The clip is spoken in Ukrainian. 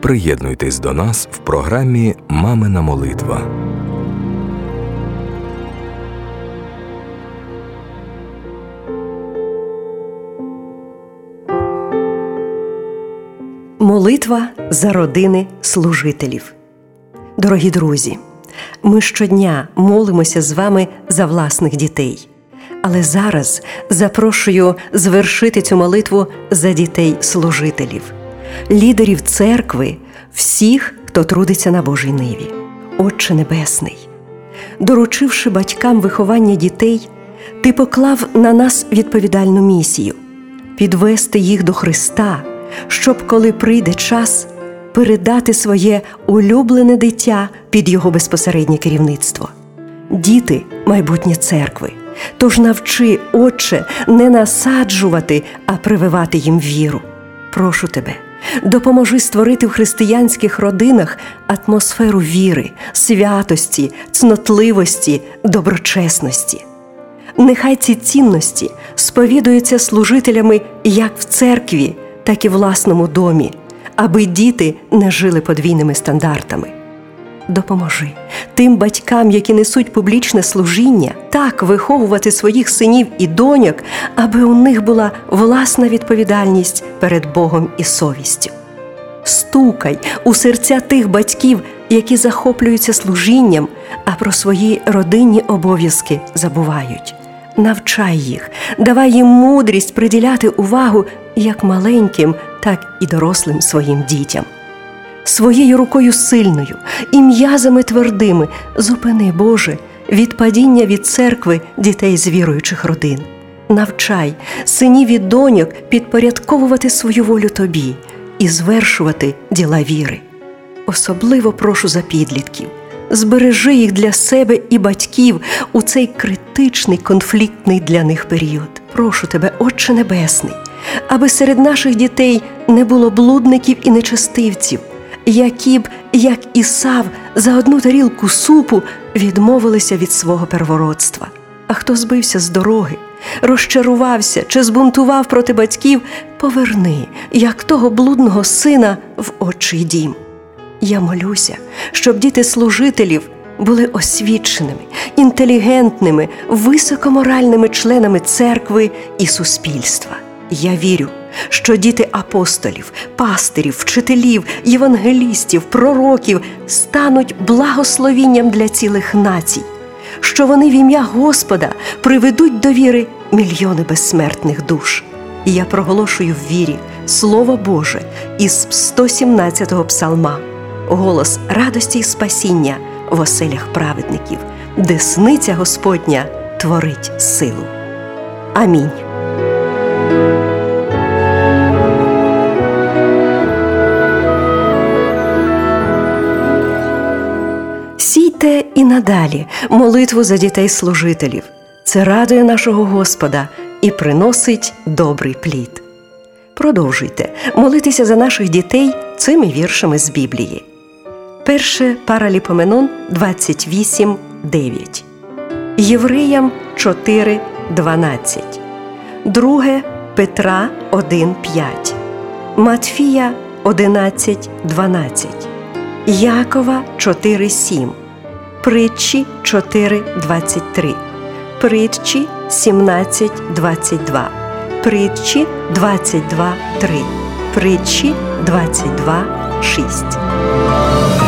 Приєднуйтесь до нас в програмі Мамина молитва. Молитва за родини служителів. Дорогі друзі, ми щодня молимося з вами за власних дітей. Але зараз запрошую звершити цю молитву за дітей служителів, лідерів церкви, всіх, хто трудиться на Божій ниві. Отче Небесний, доручивши батькам виховання дітей, ти поклав на нас відповідальну місію підвести їх до Христа, щоб, коли прийде час, передати своє улюблене дитя під його безпосереднє керівництво. Діти майбутнє церкви. Тож навчи, Отче, не насаджувати, а прививати їм віру. Прошу тебе, допоможи створити в християнських родинах атмосферу віри, святості, цнотливості, доброчесності. Нехай ці цінності сповідуються служителями як в церкві, так і в власному домі, аби діти не жили подвійними стандартами допоможи тим батькам, які несуть публічне служіння, так виховувати своїх синів і доньок, аби у них була власна відповідальність перед Богом і совістю. Стукай у серця тих батьків, які захоплюються служінням, а про свої родинні обов'язки забувають. Навчай їх, давай їм мудрість приділяти увагу як маленьким, так і дорослим своїм дітям своєю рукою сильною і м'язами твердими зупини, Боже, від падіння від церкви дітей з віруючих родин. Навчай синів і доньок підпорядковувати свою волю тобі і звершувати діла віри. Особливо прошу за підлітків. Збережи їх для себе і батьків у цей критичний конфліктний для них період. Прошу тебе, Отче Небесний, аби серед наших дітей не було блудників і нечестивців, які б, як Ісав, за одну тарілку супу відмовилися від свого первородства. А хто збився з дороги, розчарувався чи збунтував проти батьків, поверни, як того блудного сина в очий дім. Я молюся, щоб діти служителів були освіченими, інтелігентними, високоморальними членами церкви і суспільства. Я вірю, що діти апостолів, пастирів, вчителів, євангелістів, пророків стануть благословінням для цілих націй, що вони в ім'я Господа приведуть до віри мільйони безсмертних душ. І я проголошую в вірі Слово Боже із 117-го псалма, голос радості і спасіння в оселях праведників, десниця Господня творить силу. Амінь. Сійте і надалі молитву за дітей служителів. Це радує нашого Господа і приносить добрий плід. Продовжуйте молитися за наших дітей цими віршами з Біблії. Перше Параліпоменон 28, 9. Євреям 4, 12. Друге Петра 1, 5. Матфія 11, 12. Якова 4,7, Притчі 4,23, Притчі 17,22, Притчі 22,3, Притчі 22,6.